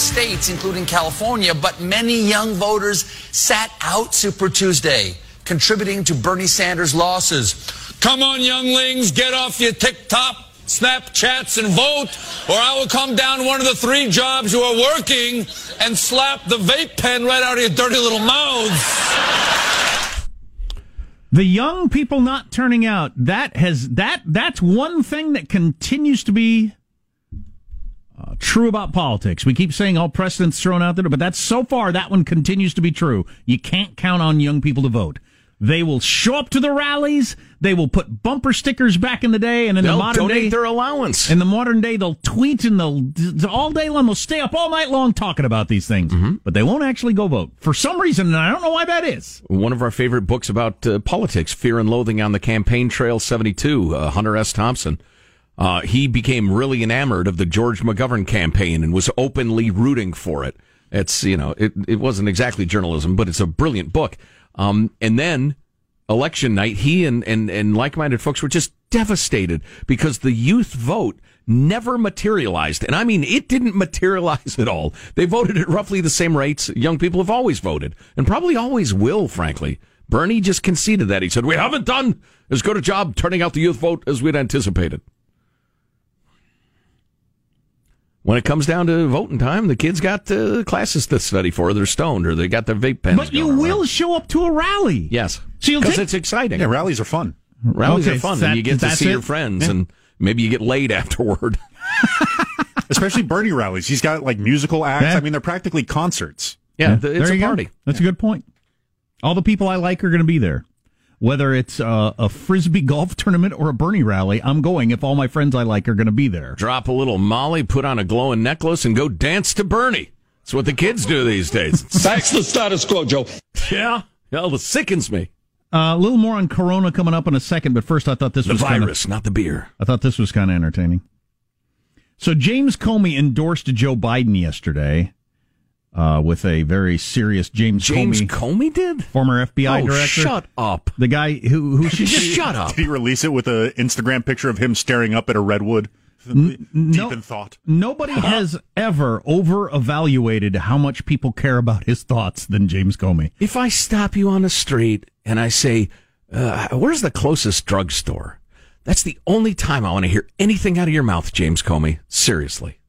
States, including California, but many young voters sat out Super Tuesday, contributing to Bernie Sanders' losses. Come on, younglings, get off your TikTok, Snapchats, and vote, or I will come down one of the three jobs you are working and slap the vape pen right out of your dirty little mouths. The young people not turning out that has that that's one thing that continues to be uh, true about politics. We keep saying all precedents thrown out there, but that's so far that one continues to be true. You can't count on young people to vote. They will show up to the rallies. They will put bumper stickers back in the day, and in They'll the modern donate day, their allowance. In the modern day, they'll tweet and they'll all day long. They'll stay up all night long talking about these things, Mm-hmm. but they won't actually go vote for some reason, and I don't know why that is. One of our favorite books about uh, politics, Fear and Loathing on the Campaign Trail 72, uh, Hunter S. Thompson. Uh, he became really enamored of the George McGovern campaign and was openly rooting for it. It's, you know, it, it wasn't exactly journalism, but it's a brilliant book. Um, and then election night, he and, and, and like-minded folks were just devastated because the youth vote never materialized. And I mean, it didn't materialize at all. They voted at roughly the same rates young people have always voted and probably always will, frankly. Bernie just conceded that. He said, we haven't done as good a job turning out the youth vote as we'd anticipated. When it comes down to voting time, the kids got uh, classes to study for. They're stoned or they got their vape pens. But you will around. show up to a rally. Yes. So you'll Because take- it's exciting. Yeah, rallies are fun. Rallies Okay, are fun, that- and you get to see it? your friends, Yeah. and maybe you get laid afterward. Especially Bernie rallies. He's got like musical acts. Yeah. I mean, they're practically concerts. Yeah, there it's a you go. party. That's a good point. All the people I like are going to be there. Whether it's uh, a frisbee golf tournament or a Bernie rally, I'm going if all my friends I like are going to be there. Drop a little Molly, put on a glowing necklace, and go dance to Bernie. That's what the kids do these days. That's the status quo, Joe. yeah, hell, it sickens me. Uh, a little more on Corona coming up in a second, but first I thought this The was kinda- virus, not the beer. I thought this was kind of entertaining. So James Comey endorsed Joe Biden yesterday uh, with a very serious James, James Comey, Comey did? former FBI oh, director. shut up. The guy who who she Just shut up. Did he release it with an Instagram picture of him staring up at a redwood, deep no. in thought? Nobody has ever over evaluated how much people care about his thoughts than James Comey. If I stop you on the street and I say, uh, where's the closest drugstore? That's the only time I want to hear anything out of your mouth, James Comey. Seriously.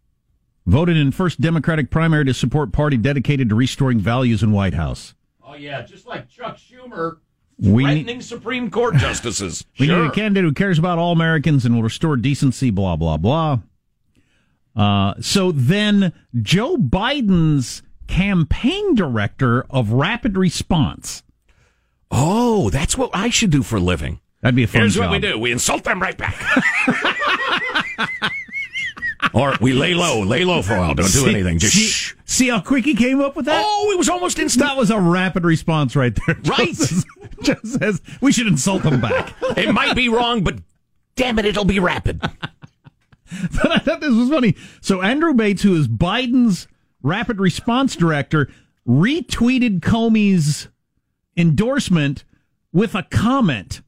Voted in first Democratic primary to support party dedicated to restoring values in White House. Oh, yeah, just like Chuck Schumer We threatening Supreme Court justices. We need a candidate who cares about all Americans and will restore decency, blah, blah, blah. Uh, so then Joe Biden's campaign director of rapid response. Oh, that's what I should do for a living. That'd be a fun Here's job. what we do we insult them right back. or we lay low, lay low for a while. Don't do anything. Just see, shh. see how quick he came up with that? Oh, it was almost instant. That was a rapid response right there. Right. Just, Joe says we should insult them back. It might be wrong, but damn it, it'll be rapid. but I thought this was funny. So Andrew Bates, who is Biden's rapid response director, retweeted Comey's endorsement with a comment.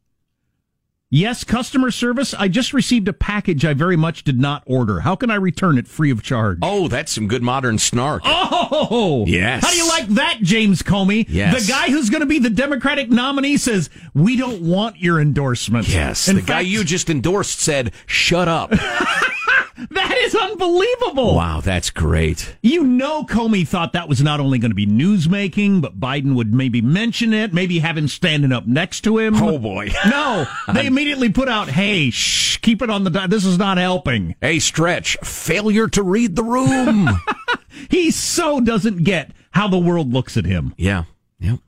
Yes, customer service. I just received a package I very much did not order. How can I return it free of charge? Oh, that's some good modern snark. Oh, Yes. How do you like that, James Comey? Yes. The guy who's going to be the Democratic nominee says, We don't want your endorsement. Yes, In the guy you just endorsed said, "Shut up." That is unbelievable. wow, that's great. You know, Comey thought that was not only going to be newsmaking, but Biden would maybe mention it, maybe have him standing up next to him. Oh boy. No, they immediately put out, "Hey, shh, keep it on the. Di- this is not helping." Hey, stretch. Failure to read the room. He so doesn't get how the world looks at him. yeah. Yep.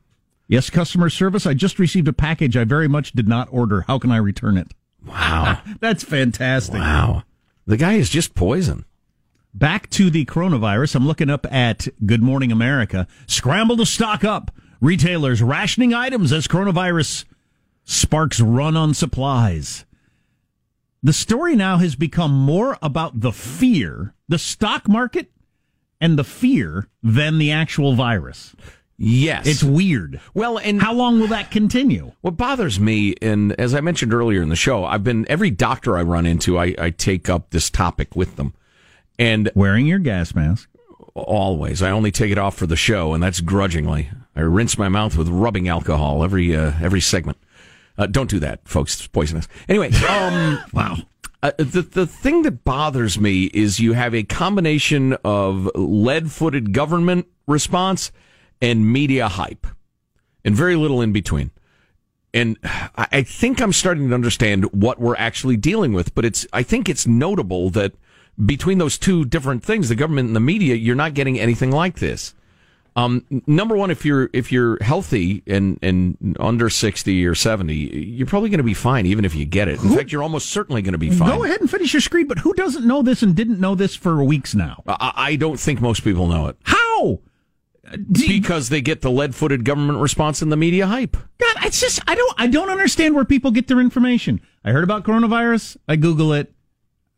Yes, customer service. I just received a package I very much did not order. How can I return it? Wow. That's fantastic. wow. The guy is just poison. Back to the coronavirus. I'm looking up at Good Morning America. Scramble to stock up. Retailers rationing items as coronavirus sparks run on supplies. The story now has become more about the fear, the stock market, and the fear than the actual virus. Yes. It's weird. well, and How long will that continue? What bothers me, and as I mentioned earlier in the show, I've been every doctor I run into, I, I take up this topic with them, and Wearing your gas mask. always I only take it off for the show, and that's grudgingly. I rinse my mouth with rubbing alcohol every uh, every segment. Uh, don't do that, folks. It's poisonous. Anyway, um, Wow. Uh, the the thing that bothers me is you have a combination of lead-footed government response and media hype, and very little in between. And I think I'm starting to understand what we're actually dealing with, but it's I think it's notable that between those two different things, the government and the media, you're not getting anything like this. Um, number one, if you're if you're healthy and and under sixty or seventy, you're probably going to be fine, even if you get it. In fact, you're almost certainly going to be fine. Go ahead and finish your screen. but who doesn't know this and didn't know this for weeks now? I, I don't think most people know it How? Because they get the lead-footed government response and the media hype. God, it's just I don't I don't understand where people get their information. I heard about coronavirus. I Google it.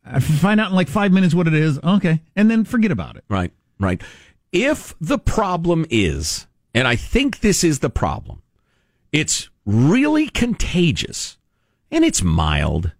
I find out in like five minutes what it is. Okay, and then forget about it. Right, right. If the problem is, and I think this is the problem, it's really contagious and it's mild,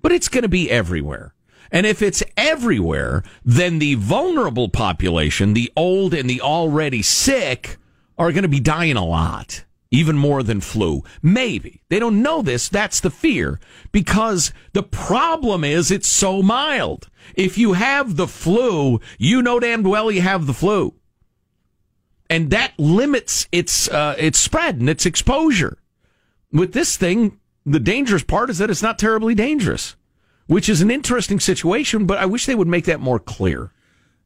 but it's going to be everywhere. And if it's everywhere, then the vulnerable population, the old and the already sick, are going to be dying a lot, even more than flu. Maybe. They don't know this. That's the fear. Because the problem is it's so mild. If you have the flu, you know damned well you have the flu. And that limits its, uh, its spread and its exposure. With this thing, the dangerous part is that it's not terribly dangerous, which is an interesting situation, but I wish they would make that more clear.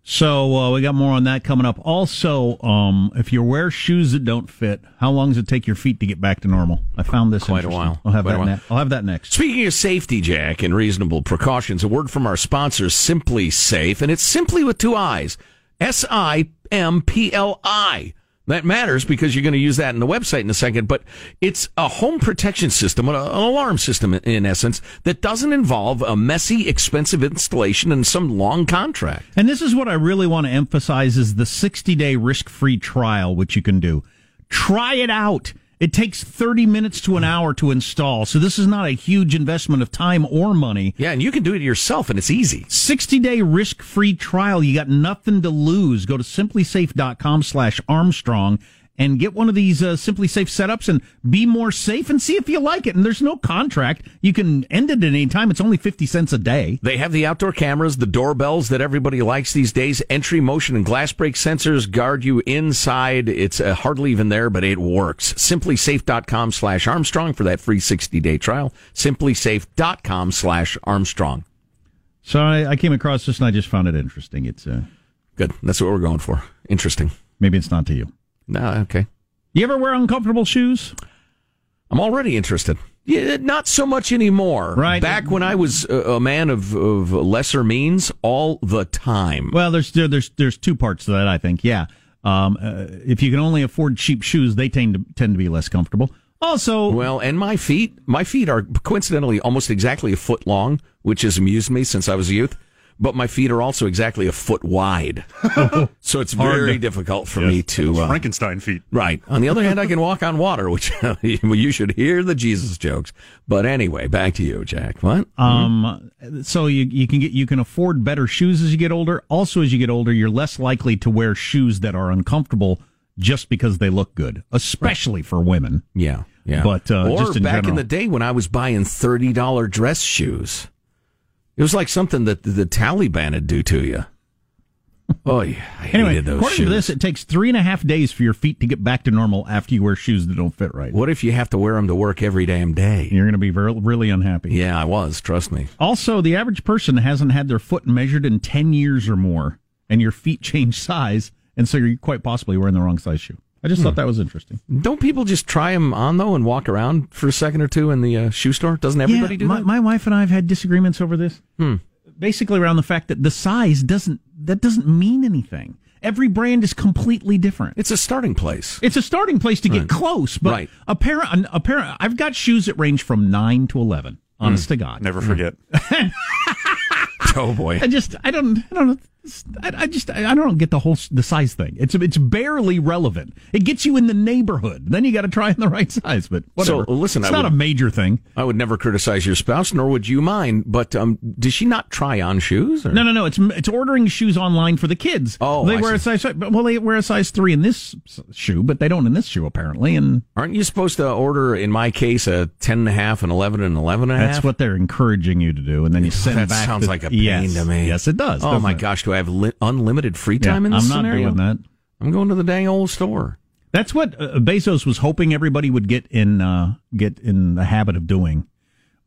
So uh, we got more on that coming up. Also, um, if you wear shoes that don't fit, how long does it take your feet to get back to normal? I found this Quite a while. I'll have Quite that. while. Ne- I'll have that next. Speaking of safety, Jack, and reasonable precautions, a word from our sponsor, SimpliSafe, and it's simply with two I's. S I M P L I. That matters because you're going to use that in the website in a second, but it's a home protection system, an alarm system in essence, that doesn't involve a messy, expensive installation and some long contract. And this is what I really want to emphasize is the 60 day risk free trial, which you can do. Try it out. It takes 30 minutes to an hour to install. So this is not a huge investment of time or money. Yeah, and you can do it yourself and it's easy. 60 day risk free trial. You got nothing to lose. Go to simplisafe.com slash Armstrong and get one of these uh, SimpliSafe setups and be more safe and see if you like it. And there's no contract. You can end it at any time. It's only 50 cents a day. They have the outdoor cameras, the doorbells that everybody likes these days, entry, motion, and glass break sensors guard you inside. It's uh, hardly even there, but it works. SimpliSafe.com slash Armstrong for that free 60 day trial. SimpliSafe.com slash Armstrong. So I, I, came across this and I just found it interesting. It's uh, good. That's what we're going for. Interesting. Maybe it's not to you. No, okay. You ever wear uncomfortable shoes? I'm already interested. Yeah, not so much anymore. Right. Back when I was a, man of, of lesser means, all the time. Well, there's there's there's two parts to that. I think. Yeah. Um, uh, if you can only afford cheap shoes, they tend to tend to be less comfortable. Also, well, and my feet, my feet are coincidentally almost exactly a foot long, which has amused me since I was a youth but my feet are also exactly a foot wide. so it's very difficult for me to. Uh, Frankenstein feet. Right. On the other hand, I can walk on water, which you should hear the Jesus jokes. But anyway, back to you, Jack. What? Um, so you, you can get, you can afford better shoes as you get older. Also, as you get older, you're less likely to wear shoes that are uncomfortable just because they look good, especially right. for women. Yeah. Yeah. But, uh, or just in back general. in the day when I was buying $30 dress shoes. It was like something that the Taliban would do to you. Oh, yeah, I anyway, hated those according shoes. to this, it takes three and a half days for your feet to get back to normal after you wear shoes that don't fit right. What if you have to wear them to work every damn day? You're going to be very, really unhappy. Yeah, I was. Trust me. Also, the average person hasn't had their foot measured in 10 years or more, and your feet change size, and so you're quite possibly wearing the wrong size shoe. I just hmm. thought that was interesting. Don't people just try them on though and walk around for a second or two in the uh, shoe store? Doesn't everybody yeah, do my, that? My wife and I have had disagreements over this. Hmm. Basically, around the fact that the size doesn't that doesn't mean anything. Every brand is completely different. It's a starting place. It's a starting place to get Right. close, but Right. apparent, apparent. I've got shoes that range from nine to eleven. Honest to God, Never forget. oh boy. I just I don't I don't know. I, I just I don't get the whole the size thing. It's it's barely relevant. It gets you in the neighborhood. Then you got to try in the right size. But whatever. So, listen, it's I not would- a major thing. I would never criticize your spouse, nor would you mine. But um, does she not try on shoes? Or? No, no, no. It's it's ordering shoes online for the kids. Oh, they I wear see. a size. Well, they wear a size three in this shoe, but they don't in this shoe apparently. And Aren't you supposed to order, in my case, a ten and a half, and an 11 and 11 and a half? that's what they're encouraging you to do. And then you send That back. sounds the- like a pain yes, to me. Yes, it does. Oh my it? gosh, do I have li- unlimited free Yeah, time in this I'm not scenario? doing that. I'm going to the dang old store. That's what uh, Bezos was hoping everybody would get in uh, get in the habit of doing.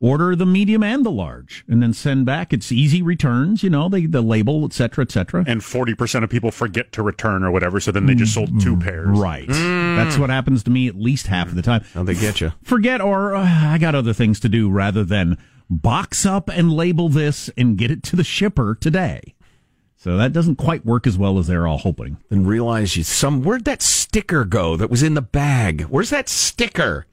Order the medium and the large, and then send back. It's easy returns, you know, the the label, et cetera, et cetera. And 40% of people forget to return or whatever, so then they just sold two pairs. Right. That's what happens to me at least half of the time. How they get you. Forget, or uh, I got other things to do rather than box up and label this and get it to the shipper today. So that doesn't quite work as well as they're all hoping. And realize you some where'd that sticker go that was in the bag? Where's that sticker?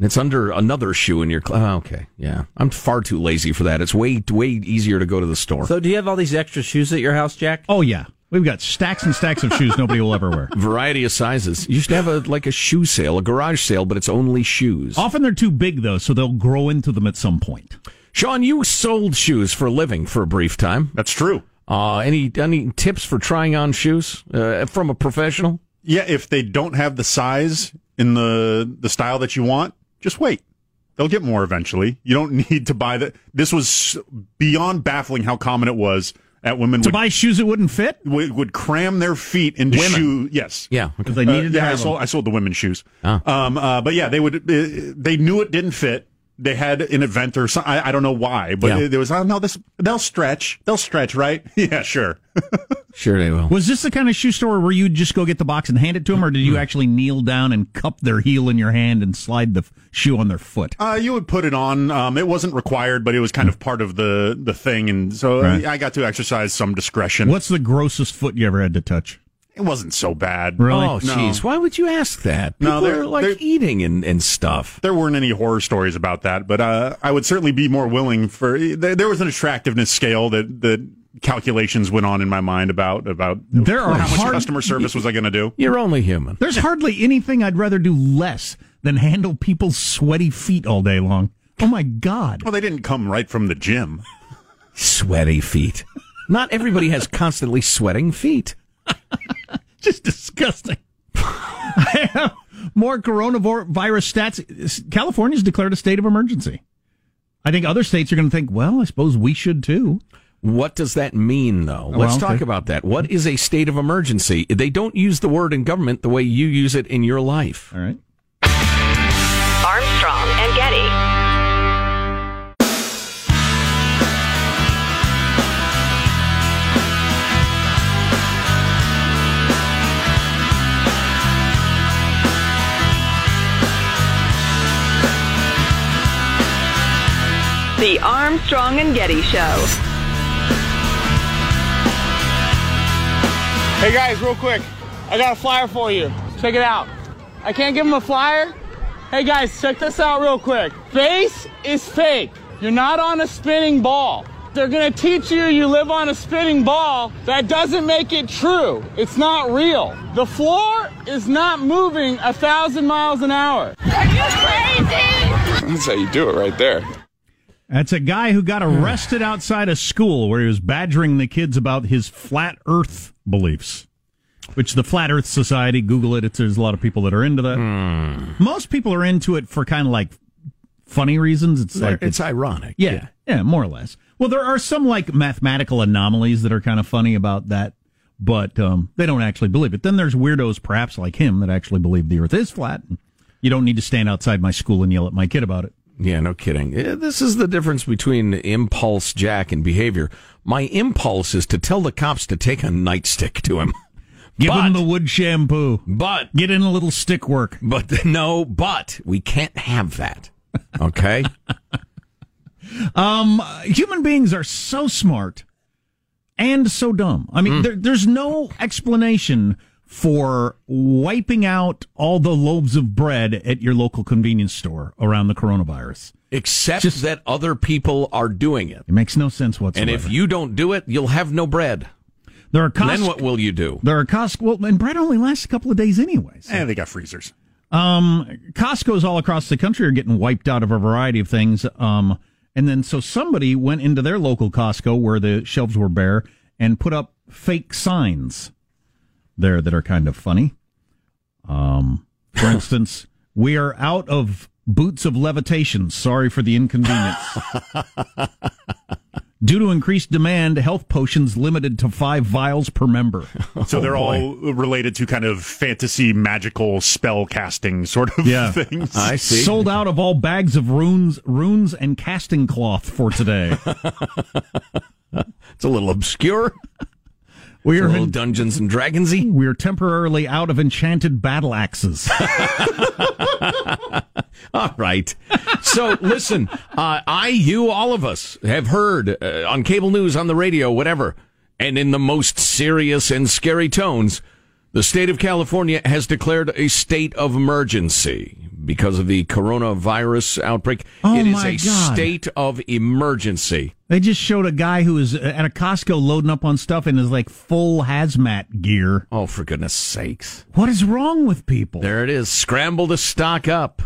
It's under another shoe in your. Cl- oh, okay, yeah. I'm far too lazy for that. It's way way easier to go to the store. So, do you have all these extra shoes at your house, Jack? Oh yeah, we've got stacks and stacks of shoes nobody will ever wear. Variety of sizes. You used to have a like a shoe sale, a garage sale, but it's only shoes. Often they're too big though, so they'll grow into them at some point. Sean, you sold shoes for a living for a brief time. That's true. Uh, any any tips for trying on shoes uh, from a professional? Yeah, if they don't have the size in the the style that you want, just wait. They'll get more eventually. You don't need to buy that. This was beyond baffling how common it was at women To would, buy shoes that wouldn't fit. would, would cram their feet into Women. shoe. Yes. Yeah, Because they Uh, needed to yeah, I have sold, them. I sold the women's shoes. Oh. Um, uh, but yeah, they would. Uh, they knew it didn't fit. They had an event or something. I, I don't know why, but Yeah. there was. Oh no, this they'll stretch. They'll stretch, right? yeah, sure. Sure they will. Was this the kind of shoe store where you'd just go get the box and hand it to them, or did you actually kneel down and cup their heel in your hand and slide the f- shoe on their foot? Uh, you would put it on. Um, it wasn't required, but it was kind of part of the the thing, and so Right. I got to exercise some discretion. What's the grossest foot you ever had to touch? It wasn't so bad. Really? Oh, jeez. Why would you ask that? People No, they're- are like they're- eating and, and stuff. There weren't any horror stories about that, but uh, I would certainly be more willing for. There, there was an attractiveness scale that that calculations went on in my mind about about There are how much hard- customer service was I going to do. You're only human. There's hardly anything I'd rather do less than handle people's sweaty feet all day long. Oh my God. Well, they didn't come right from the gym. Sweaty feet. Not everybody has constantly sweating feet. Just disgusting. I have more coronavirus stats. California's declared a state of emergency. I think other states are going to think, well, I suppose we should too. What does that mean, though? Let's Well, talk okay. about that. What is a state of emergency? They don't use the word in government the way you use it in your life. All right. The Armstrong and Getty Show. Hey guys, real quick, I got a flyer for you. Check it out. I can't give them a flyer. Hey guys, check this out real quick. Space is fake. You're not on a spinning ball. They're gonna teach you you live on a spinning ball. That doesn't make it true. It's not real. The floor is not moving a thousand miles an hour. Are you crazy? That's how you do it right there. That's a guy who got arrested outside a school where he was badgering the kids about his flat Earth beliefs. Which the Flat Earth Society, Google it. It's, there's a lot of people that are into that. Most people are into it for kind of like funny reasons. It's like it's ironic. yeah, yeah, more or less. Well, there are some like mathematical anomalies that are kind of funny about that, but um, they don't actually believe it. Then there's weirdos, perhaps like him, that actually believe the Earth is flat. You don't need to stand outside my school and yell at my kid about it. Yeah, no kidding. This is the difference between impulse, Jack, and behavior. My impulse is to tell the cops to take a nightstick to him. Give but, him the wood shampoo. but, Get in a little stick work. but no, but we can't have that. Okay? Um, human beings are so smart and so dumb. I mean, there, there's no explanation for wiping out all the loaves of bread at your local convenience store around the coronavirus. Except Just, that other people are doing it. It makes no sense whatsoever. And if you don't do it, you'll have no bread. there are And Costco, then what will you do? there are Costco, well, and bread only lasts a couple of days anyways. And they got freezers. Um, Costco's all across the country are getting wiped out of a variety of things. Um, and then so somebody went into their local Costco where the shelves were bare and put up fake signs there that are kind of funny. Um, for instance, we are out of boots of levitation. Sorry for the inconvenience. Due to increased demand, health potions limited to five vials per member. So they're all related to kind of fantasy, magical spell casting sort of Yeah. things. I see. Sold out of all bags of runes, runes and casting cloth for today. It's a little obscure. We are little Dungeons and Dragonsy. we are temporarily out of enchanted battle axes. All right. So listen, uh, I, you, all of us have heard uh, on cable news, on the radio, whatever, and in the most serious and scary tones, the state of California has declared a state of emergency because of the coronavirus outbreak. Oh, it is a God. state of emergency. They just showed a guy who was at a Costco loading up on stuff in his like full hazmat gear. Oh, for goodness sakes. What is wrong with people? There it is. Scramble to stock up.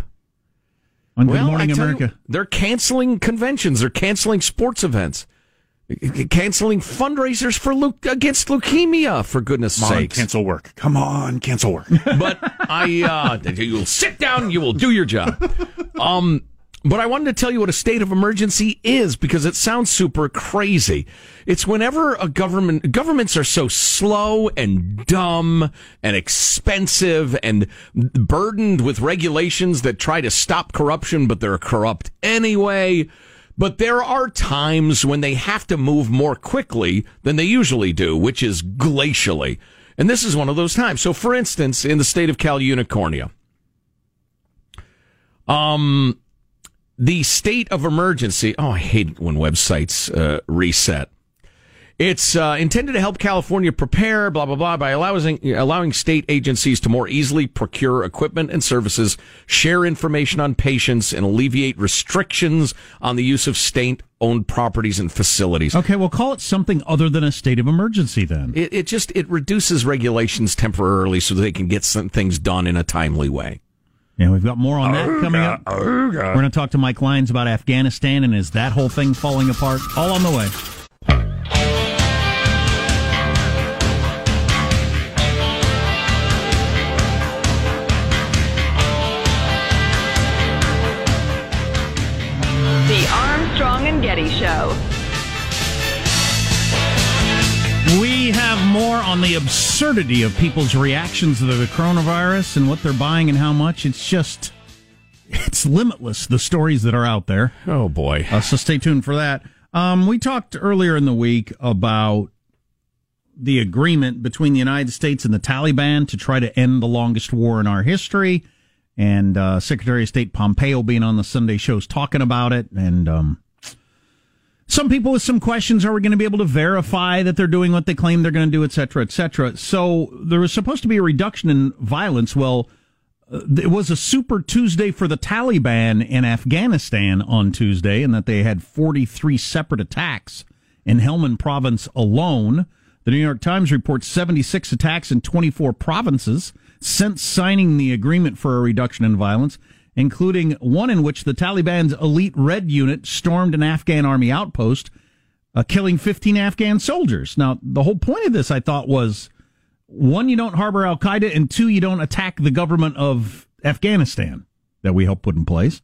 on Good Well, Morning I tell you, America. they're canceling conventions. They're canceling sports events. Canceling fundraisers for leu- against leukemia, for goodness Come on, sakes. cancel work. Come on, cancel work. but I, uh, you'll sit down, you will do your job. Um, but I wanted to tell you what a state of emergency is because it sounds super crazy. It's whenever a government, governments are so slow and dumb and expensive and burdened with regulations that try to stop corruption, but they're corrupt anyway. But there are times when they have to move more quickly than they usually do, which is glacially. And this is one of those times. So, for instance, in the state of Cal Unicornia, um, the state of emergency. Oh, I hate when websites uh, reset. It's uh, intended to help California prepare, blah, blah, blah, by allowing, allowing state agencies to more easily procure equipment and services, share information on patients, and alleviate restrictions on the use of state owned properties and facilities. Okay, well, call it something other than a state of emergency then. It, it just it reduces regulations temporarily so they can get some things done in a timely way. Yeah, we've got more on that coming up. We're going to talk to Mike Lyons about Afghanistan and is that whole thing falling apart? All on the way. We have more on the absurdity of people's reactions to the coronavirus and what they're buying and how much. It's just, it's limitless, the stories that are out there. Oh, boy. Uh, so stay tuned for that. Um, we talked earlier in the week about the agreement between the United States and the Taliban to try to end the longest war in our history. And uh, Secretary of State Pompeo being on the Sunday shows talking about it. And um, some people with some questions are we going to be able to verify that they're doing what they claim they're going to do, et cetera, et cetera. So there was supposed to be a reduction in violence. Well, uh, it was a super Tuesday for the Taliban in Afghanistan on Tuesday, and that they had 43 separate attacks in Helmand province alone. The New York Times reports 76 attacks in 24 provinces since signing the agreement for a reduction in violence, including one in which the Taliban's elite red unit stormed an Afghan army outpost, uh, killing 15 Afghan soldiers. Now, the whole point of this, I thought, was one, you don't harbor Al Qaeda, and two, you don't attack the government of Afghanistan that we helped put in place.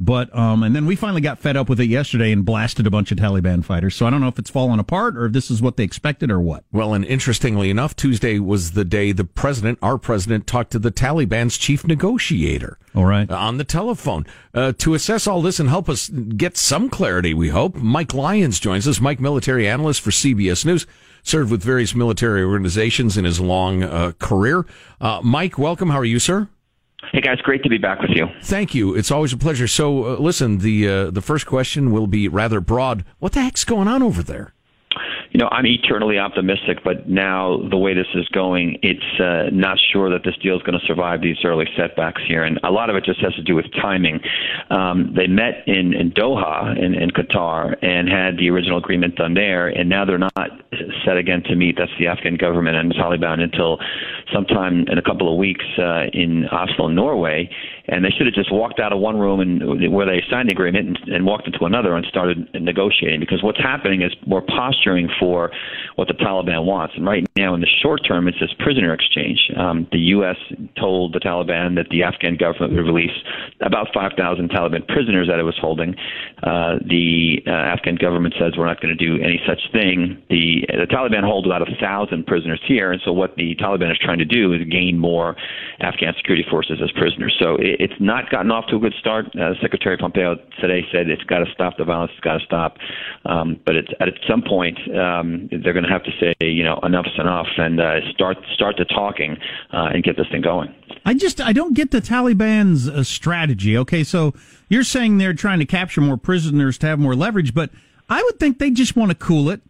But um, and then we finally got fed up with it yesterday and blasted a bunch of Taliban fighters. So I don't know if it's fallen apart or if this is what they expected or what. Well, and interestingly enough, Tuesday was the day the president, our president, talked to the Taliban's chief negotiator. All right. On the telephone. Uh, to assess all this and help us get some clarity, we hope, Mike Lyons joins us. Mike, military analyst for CBS News, served with various military organizations in his long uh, career. Uh, Mike, welcome. How are you, sir? Hey guys, great to be back with you. Thank you. It's always a pleasure. So, uh, listen, the uh, the first question will be rather broad. What the heck's going on over there? You know, I'm eternally optimistic, but now the way this is going, it's uh, not sure that this deal is going to survive these early setbacks here, and a lot of it just has to do with timing. Um, they met in, in Doha in, in Qatar and had the original agreement done there, and now they're not set again to meet. That's the Afghan government and Taliban until sometime in a couple of weeks uh, in Oslo, Norway. And they should have just walked out of one room and where they signed the agreement and, and walked into another and started negotiating. Because what's happening is we're posturing for what the Taliban wants. And right now, in the short term, it's this prisoner exchange. Um, the U.S. told the Taliban that the Afghan government would release about 5,000 Taliban prisoners that it was holding. Uh, the uh, Afghan government says we're not going to do any such thing. The the Taliban hold about a thousand prisoners here, and so what the Taliban is trying to do is gain more Afghan security forces as prisoners. So it, it's not gotten off to a good start. Uh, Secretary Pompeo today said it's got to stop the violence. It's got to stop. Um, but it's, at some point, um, they're going to have to say, you know, enough's enough, and uh, start start the talking uh, and get this thing going. I just I don't get the Taliban's uh, strategy. Okay, so you're saying they're trying to capture more prisoners to have more leverage, but I would think they just want to cool it.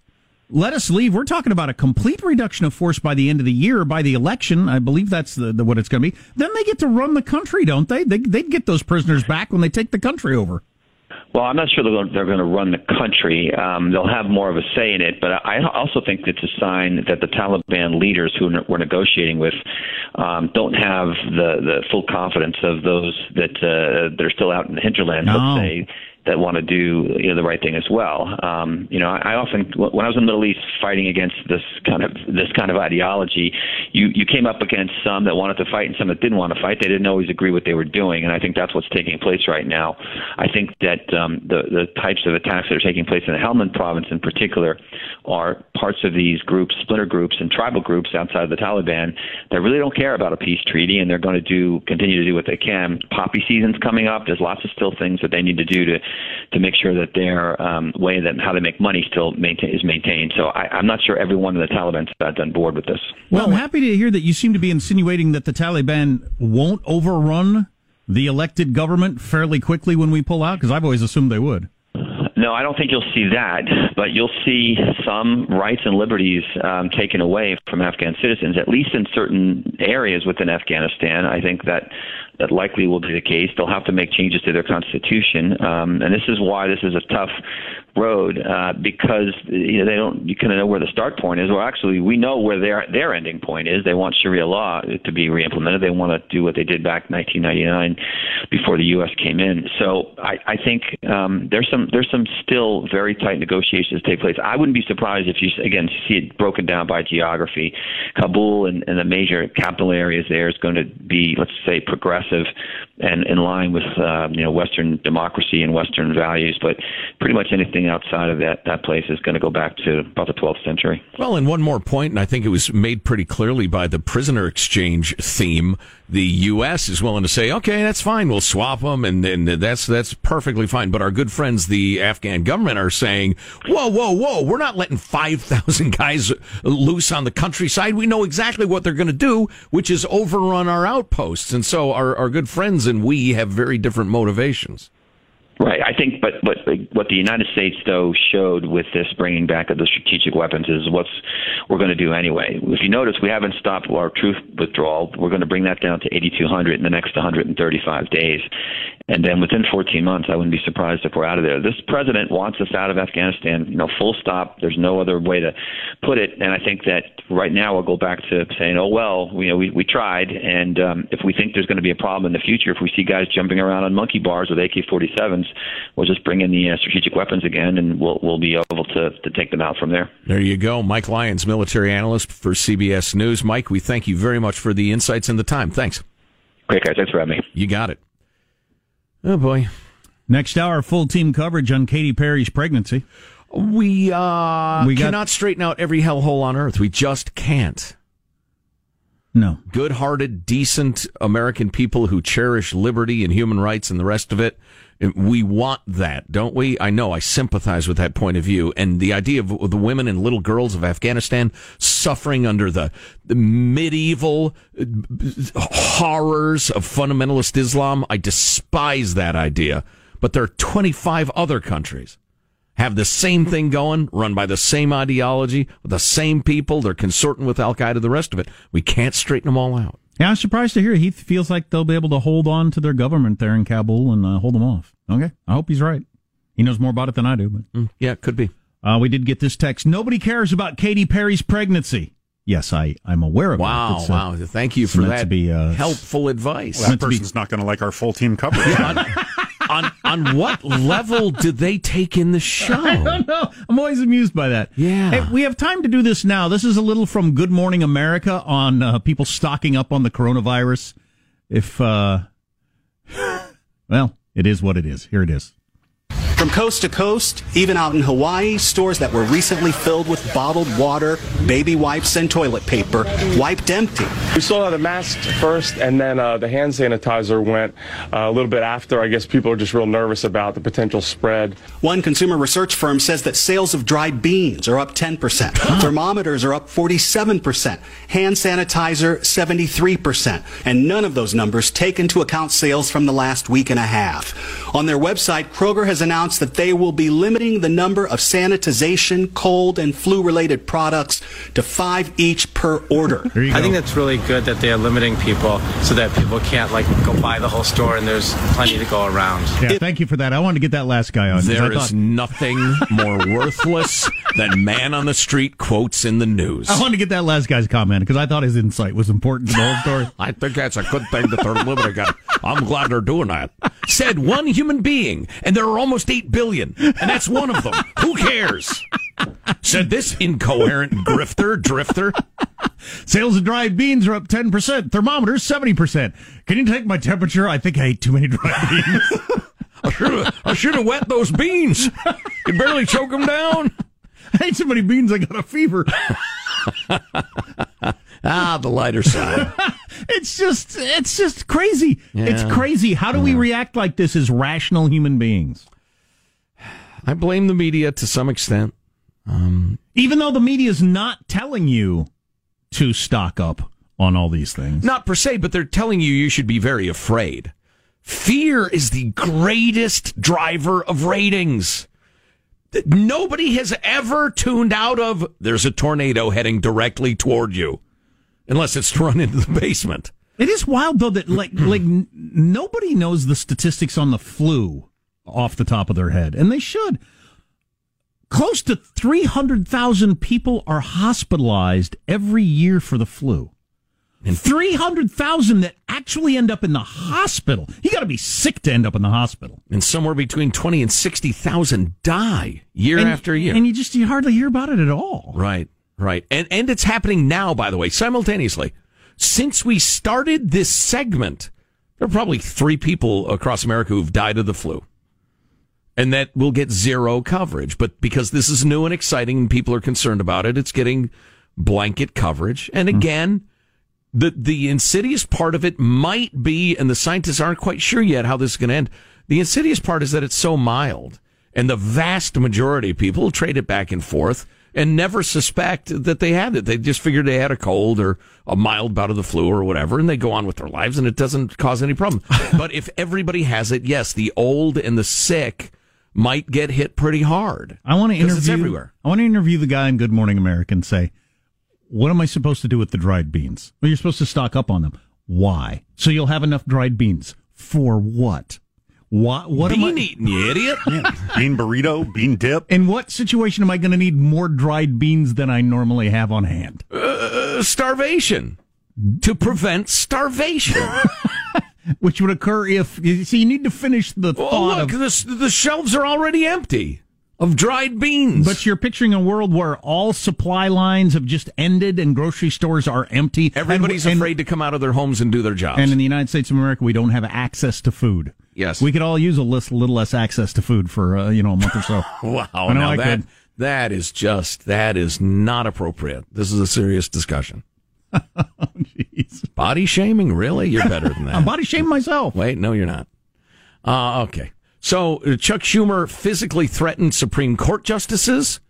Let us leave. We're talking about a complete reduction of force by the end of the year, by the election. I believe that's the, the what it's going to be. Then they get to run the country, don't they? They they'd get those prisoners back when they take the country over. Well, I'm not sure they're going to run the country. Um, they'll have more of a say in it, but I also think it's a sign that the Taliban leaders who we're negotiating with um, don't have the, the full confidence of those that uh, that are still out in the hinterland. No. Let's say that want to do you know, the right thing as well. Um, you know, I, I often when I was in the Middle East fighting against this kind of this kind of ideology, you you came up against some that wanted to fight and some that didn't want to fight. They didn't always agree what they were doing, and I think that's what's taking place right now. I think that um, the the types of attacks that are taking place in the Helmand province in particular are parts of these groups, splinter groups, and tribal groups outside of the Taliban that really don't care about a peace treaty, and they're going to do continue to do what they can. Poppy season's coming up. There's lots of still things that they need to do to to make sure that their um, way that how they make money still maintain, is maintained. So I, I'm not sure everyone in the Taliban is on board with this. Well, I'm happy to hear that you seem to be insinuating that the Taliban won't overrun the elected government fairly quickly when we pull out, because I've always assumed they would. No, I don't think you'll see that, but you'll see some rights and liberties um, taken away from Afghan citizens, at least in certain areas within Afghanistan. I think that that likely will be the case. They'll have to make changes to their constitution, um, and this is why this is a tough road uh, because you know they don't you kind of know where the start point is. Well, actually, we know where their their ending point is. They want Sharia law to be reimplemented. They want to do what they did back in 1999 before the U.S. came in. So I, I think um, there's some there's some still very tight negotiations take place. I wouldn't be surprised if you again see it broken down by geography. Kabul and, and the major capital areas there is going to be let's say progressive and in line with uh, you know Western democracy and Western values, but pretty much anything outside of that that place is going to go back to about the 12th century. Well, and one more point, and I think it was made pretty clearly by the prisoner exchange theme. The U.S. is willing to say, "Okay, that's fine. We'll swap them, and, and that's that's perfectly fine." But our good friends, the Afghan government, are saying, "Whoa, whoa, whoa! We're not letting five thousand guys loose on the countryside. We know exactly what they're going to do, which is overrun our outposts." And so, our our good friends and we have very different motivations. Right. I think, but but what the United States though showed with this bringing back of the strategic weapons is what's we're going to do anyway. If you notice, we haven't stopped our troop withdrawal. We're going to bring that down to 8,200 in the next 135 days, and then within 14 months, I wouldn't be surprised if we're out of there. This president wants us out of Afghanistan. You know, full stop. There's no other way to put it. And I think that right now we'll go back to saying, oh well, you know, we we tried, and um, if we think there's going to be a problem in the future, if we see guys jumping around on monkey bars with AK-47s we'll just bring in the uh, strategic weapons again, and we'll we'll be able to to take them out from there. There you go, Mike Lyons, military analyst for CBS News. Mike, we thank you very much for the insights and the time. Thanks. Great guys, thanks for having me. You got it. Oh boy. Next hour, full team coverage on Katy Perry's pregnancy. We uh We got- cannot straighten out every hellhole on earth. We just can't. No. Good hearted, decent American people who cherish liberty and human rights and the rest of it. We want that, don't we? I know I sympathize with that point of view. And the idea of the women and little girls of Afghanistan suffering under the, the medieval horrors of fundamentalist Islam, I despise that idea. But there are 25 other countries have the same thing going, run by the same ideology, the same people. They're consorting with Al Qaeda, the rest of it. We can't straighten them all out. Yeah, I'm surprised to hear he feels like they'll be able to hold on to their government there in Kabul and uh, hold them off. Okay, I hope he's right. He knows more about it than I do. But mm, yeah, it could be. Uh, we did get this text. Nobody cares about Katy Perry's pregnancy. Yes, I I'm aware of wow, that. Wow, wow! Thank you for that To be, uh, helpful advice. Well, that person's be, not going to like our full team coverage. On on what level did they take in the show? I don't know. I'm always amused by that. Yeah. Hey, we have time to do this now. This is a little from Good Morning America on uh, people stocking up on the coronavirus. If, uh, well, it is what it is. Here it is. From coast to coast, even out in Hawaii, stores that were recently filled with bottled water, baby wipes, and toilet paper wiped empty. We sold out the masks first, and then uh, the hand sanitizer went uh, a little bit after. I guess people are just real nervous about the potential spread. One consumer research firm says that sales of dried beans are up 10%, thermometers are up 47%, hand sanitizer 73%, and none of those numbers take into account sales from the last week and a half. On their website, Kroger has announced announced that they will be limiting the number of sanitization, cold, and flu related products to five each per order. I think that's really good that they are limiting people so that people can't like go buy the whole store and there's plenty to go around. Yeah, it, thank you for that. I wanted to get that last guy on. There is thought... nothing more worthless than man on the street quotes in the news. I wanted to get that last guy's comment because I thought his insight was important to the whole story. I think that's a good thing that they're limiting it. I'm glad they're doing that. Said one human being, and there are almost 8 billion, and that's one of them. Who cares? Said this incoherent grifter, drifter. Sales of dried beans are up 10%, thermometers 70%. Can you take my temperature? I think I ate too many dried beans. I should have I should have wet those beans. You barely choke them down. I ate so many beans I got a fever. ah, the lighter side. it's just it's just crazy. Yeah. It's crazy. How do yeah. we react like this as rational human beings? I blame the media to some extent. Um, Even though the media is not telling you to stock up on all these things. Not per se, but they're telling you you should be very afraid. Fear is the greatest driver of ratings. Nobody has ever tuned out of there's a tornado heading directly toward you, unless it's to run into the basement. It is wild though that like like nobody knows the statistics on the flu off the top of their head, and they should. Close to three hundred thousand people are hospitalized every year for the flu. And 300,000 that actually end up in the hospital. You got to be sick to end up in the hospital. And somewhere between 20 and 60,000 die year And- after year. And you just you hardly hear about it at all. Right, right. And and it's happening now, by the way, simultaneously. Since we started this segment, there are probably three people across America who've died of the flu. And that will get zero coverage. But because this is new and exciting and people are concerned about it, it's getting blanket coverage. And hmm. again, the the insidious part of it might be, and the scientists aren't quite sure yet how this is going to end. The insidious part is that it's so mild, and the vast majority of people trade it back and forth and never suspect that they had it. They just figured they had a cold or a mild bout of the flu or whatever, and they go on with their lives, and it doesn't cause any problem. but if everybody has it, yes, the old and the sick might get hit pretty hard. I want to 'Cause interview it's everywhere. I want to interview the guy in Good Morning America and say, "What am I supposed to do with the dried beans?" Well, you're supposed to stock up on them. Why? So you'll have enough dried beans for what? What? What am I? Eating, you idiot. bean burrito, bean dip. In what situation am I going to need more dried beans than I normally have on hand? Uh, starvation to prevent starvation. Which would occur if you see. You need to finish the Oh, thought look, of. the, the shelves are already empty of dried beans. But you're picturing a world where all supply lines have just ended and grocery stores are empty. Everybody's and, afraid to come out of their homes and do their jobs. And in the United States of America, we don't have access to food. Yes. we could all use a little, little less access to food for uh, you know a month or so. wow, I know now I that could. that is just that is not appropriate. This is a serious discussion. Body shaming, really? You're better than that. I'm body shaming myself. Wait, no, you're not. Uh, okay. So uh, Chuck Schumer physically threatened Supreme Court justices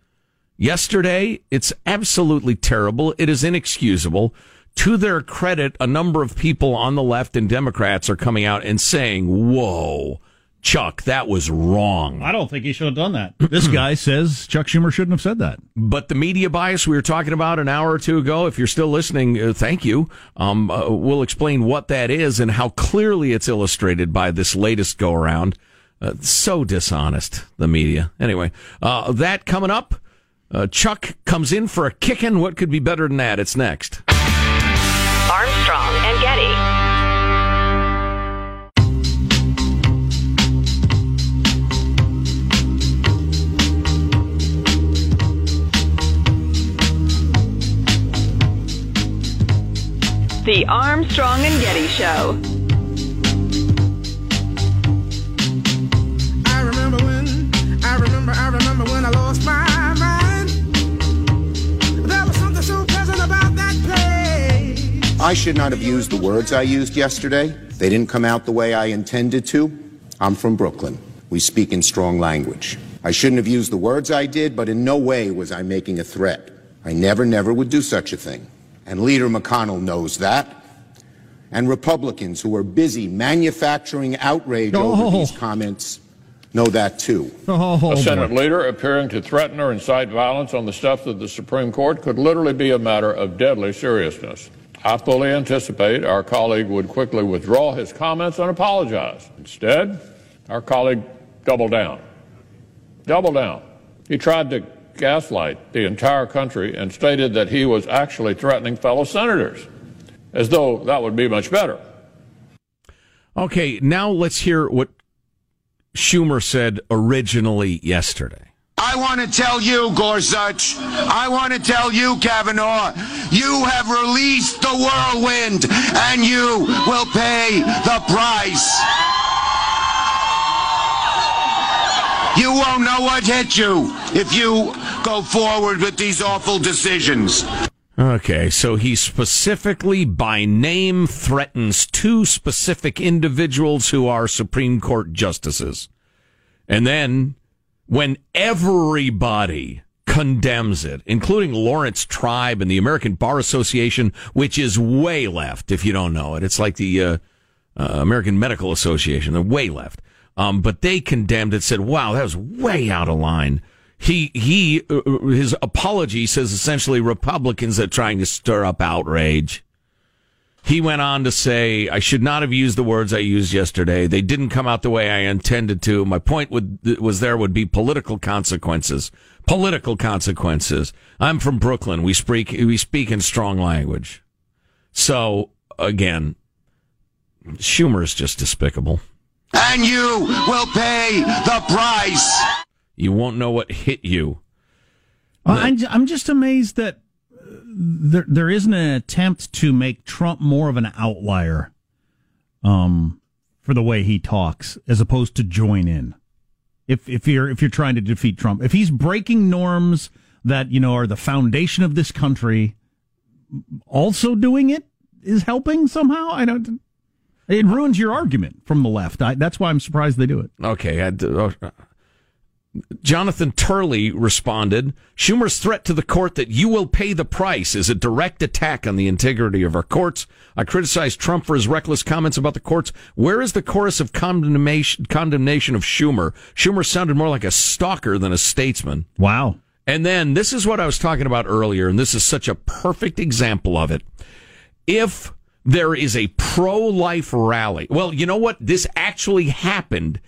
yesterday. It's absolutely terrible. It is inexcusable. To their credit, a number of people on the left and Democrats are coming out and saying, whoa, Chuck, that was wrong. I don't think he should have done that. This guy says Chuck Schumer shouldn't have said that. But the media bias we were talking about an hour or two ago, if you're still listening, uh, thank you. Um, uh, we'll explain what that is and how clearly it's illustrated by this latest go around. Uh, so dishonest, the media. Anyway, uh, that coming up. Uh, Chuck comes in for a kicking. What could be better than that? It's next. Armstrong and Getty. The Armstrong and Getty Show. I remember when, I remember, I remember when I lost my mind. There was something so pleasant about that place. I should not have used the words I used yesterday. They didn't come out the way I intended to. I'm from Brooklyn. We speak in strong language. I shouldn't have used the words I did, but in no way was I making a threat. I never, never would do such a thing. And Leader McConnell knows that. And Republicans who are busy manufacturing outrage over these comments know that too. Oh, a Senate leader appearing to threaten or incite violence on the steps of the Supreme Court could literally be a matter of deadly seriousness. I fully anticipate our colleague would quickly withdraw his comments and apologize. Instead, our colleague doubled down. Doubled down. He tried to gaslight the entire country and stated that he was actually threatening fellow senators, as though that would be much better. Okay, now let's hear what Schumer said originally yesterday. I want to tell you, Gorsuch, I want to tell you, Kavanaugh, you have released the whirlwind and you will pay the price. You won't know what hit you if you go forward with these awful decisions. Okay, so he specifically by name threatens two specific individuals who are Supreme Court justices. And then when everybody condemns it, including Laurence Tribe and the American Bar Association, which is way left, if you don't know it. It's like the uh, uh, American Medical Association, they're way left. Um, but they condemned it, said, wow, that was way out of line. He he uh, uh, his apology says essentially Republicans are trying to stir up outrage. He went on to say, "I should not have used the words I used yesterday. They didn't come out the way I intended to. My point would, was there would be political consequences. Political consequences. I'm from Brooklyn. We speak we speak in strong language. So again, Schumer is just despicable. And you will pay the price. You won't know what hit you. Well, I'm, I'm just amazed that uh, there there isn't an attempt to make Trump more of an outlier, um, for the way he talks, as opposed to join in. If if you're if you're trying to defeat Trump, if he's breaking norms that you know are the foundation of this country, also doing it is helping somehow. I don't. It ruins your argument from the left. I, that's why I'm surprised they do it. Okay. I, uh, Jonathan Turley responded Schumer's threat to the court that you will pay the price is a direct attack on the integrity of our courts. I criticized Trump for his reckless comments about the courts. Where is the chorus of condemnation, condemnation of Schumer? Schumer sounded more like a stalker than a statesman. Wow. And then this is what I was talking about earlier, and this is such a perfect example of it. If there is a pro life rally, well, you know what? This actually happened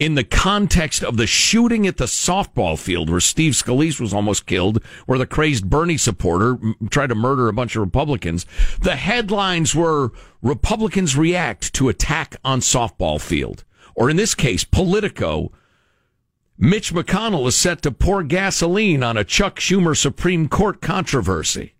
in the context of the shooting at the softball field where Steve Scalise was almost killed, where the crazed Bernie supporter tried to murder a bunch of Republicans. The headlines were Republicans react to attack on softball field. Or in this case, Politico Mitch McConnell is set to pour gasoline on a Chuck Schumer Supreme Court controversy.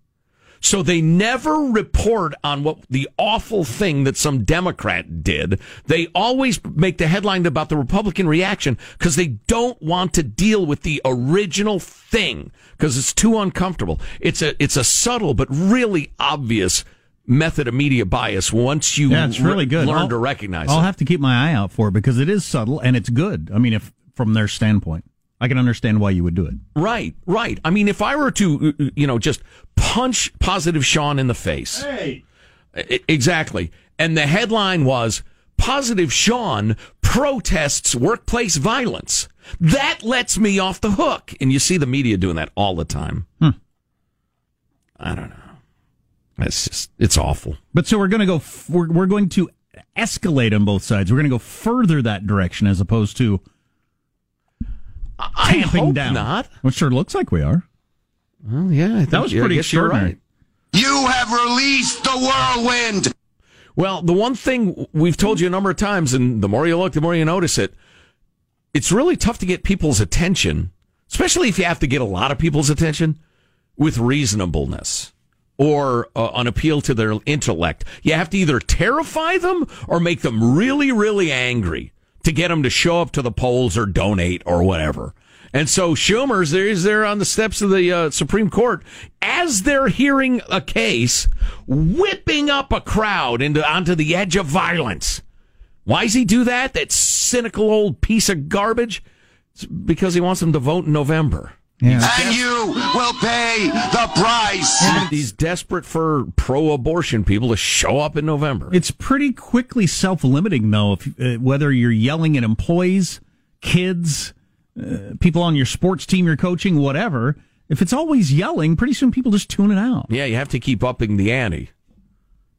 So they never report on what the awful thing that some Democrat did. They always make the headline about the Republican reaction because they don't want to deal with the original thing because it's too uncomfortable. It's a, it's a subtle but really obvious method of media bias once you Yeah, it's really good. learn I'll- to recognize it. I'll it. have to keep my eye out for it because it is subtle and it's good. I mean, if from their standpoint, I can understand why you would do it. Right, right. I mean, if I were to, uh, you know, just punch positive Sean in the face. Hey. Exactly. And the headline was Positive Sean protests workplace violence. That lets me off the hook. And you see the media doing that all the time. Hmm. I don't know. It's just, it's awful. But so we're going to go, f- we're, we're going to escalate on both sides. We're going to go further that direction as opposed to I tamping hope down. not. Well, sure looks like we are. Well, yeah, I think, That was pretty guess you're extraordinary. right. You have released the whirlwind. Well, the one thing we've told you a number of times, and the more you look, the more you notice it, it's really tough to get people's attention, especially if you have to get a lot of people's attention with reasonableness or uh, an appeal to their intellect. You have to either terrify them or make them really, really angry to get them to show up to the polls or donate or whatever. And so Schumer's there, he's there on the steps of the uh, Supreme Court as they're hearing a case, whipping up a crowd into onto the edge of violence. Why does he do that? That cynical old piece of garbage? It's because he wants them to vote in November. And you will pay the price. He's desperate for pro-abortion people to show up in November. It's pretty quickly self-limiting, though. If uh, whether you're yelling at employees, kids, uh, people on your sports team you're coaching, whatever. If it's always yelling, pretty soon people just tune it out. Yeah, you have to keep upping the ante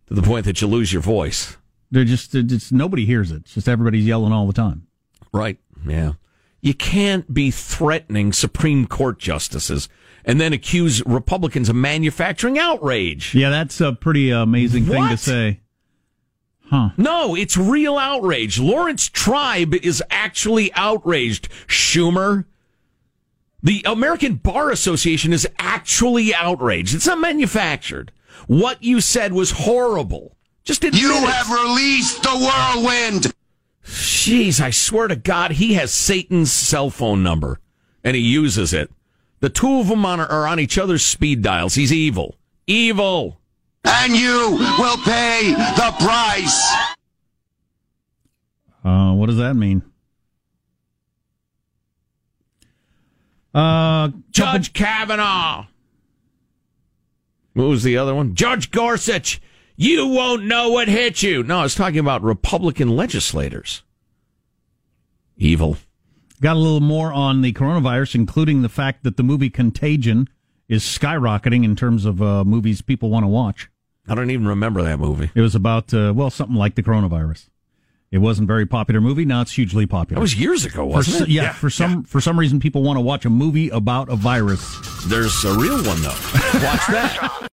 to the point that you lose your voice. They're just, they're just nobody hears it. It's just everybody's yelling all the time. Right. Yeah. You can't be threatening Supreme Court justices and then accuse Republicans of manufacturing outrage. Yeah, that's a pretty amazing thing to say. Huh. No, it's real outrage. Laurence Tribe is actually outraged. Schumer. The American Bar Association is actually outraged. It's not manufactured. What you said was horrible. Just admit You it. have released the whirlwind. Jeez, I swear to God, he has Satan's cell phone number and he uses it. The two of them on, are on each other's speed dials. He's evil. Evil. And you will pay the price. Uh, what does that mean? Uh, Judge Kavanaugh. What was the other one? Judge Gorsuch. You won't know what hit you. No, I was talking about Republican legislators. Evil. Got a little more on the coronavirus, including the fact that the movie Contagion is skyrocketing in terms of uh, movies people want to watch. I don't even remember that movie. It was about, uh, well, something like the coronavirus. It wasn't a very popular movie. Now it's hugely popular. That was years ago, wasn't s- it? Yeah, Yeah, for some for some reason, people want to watch a movie about a virus. There's a real one though. Watch that.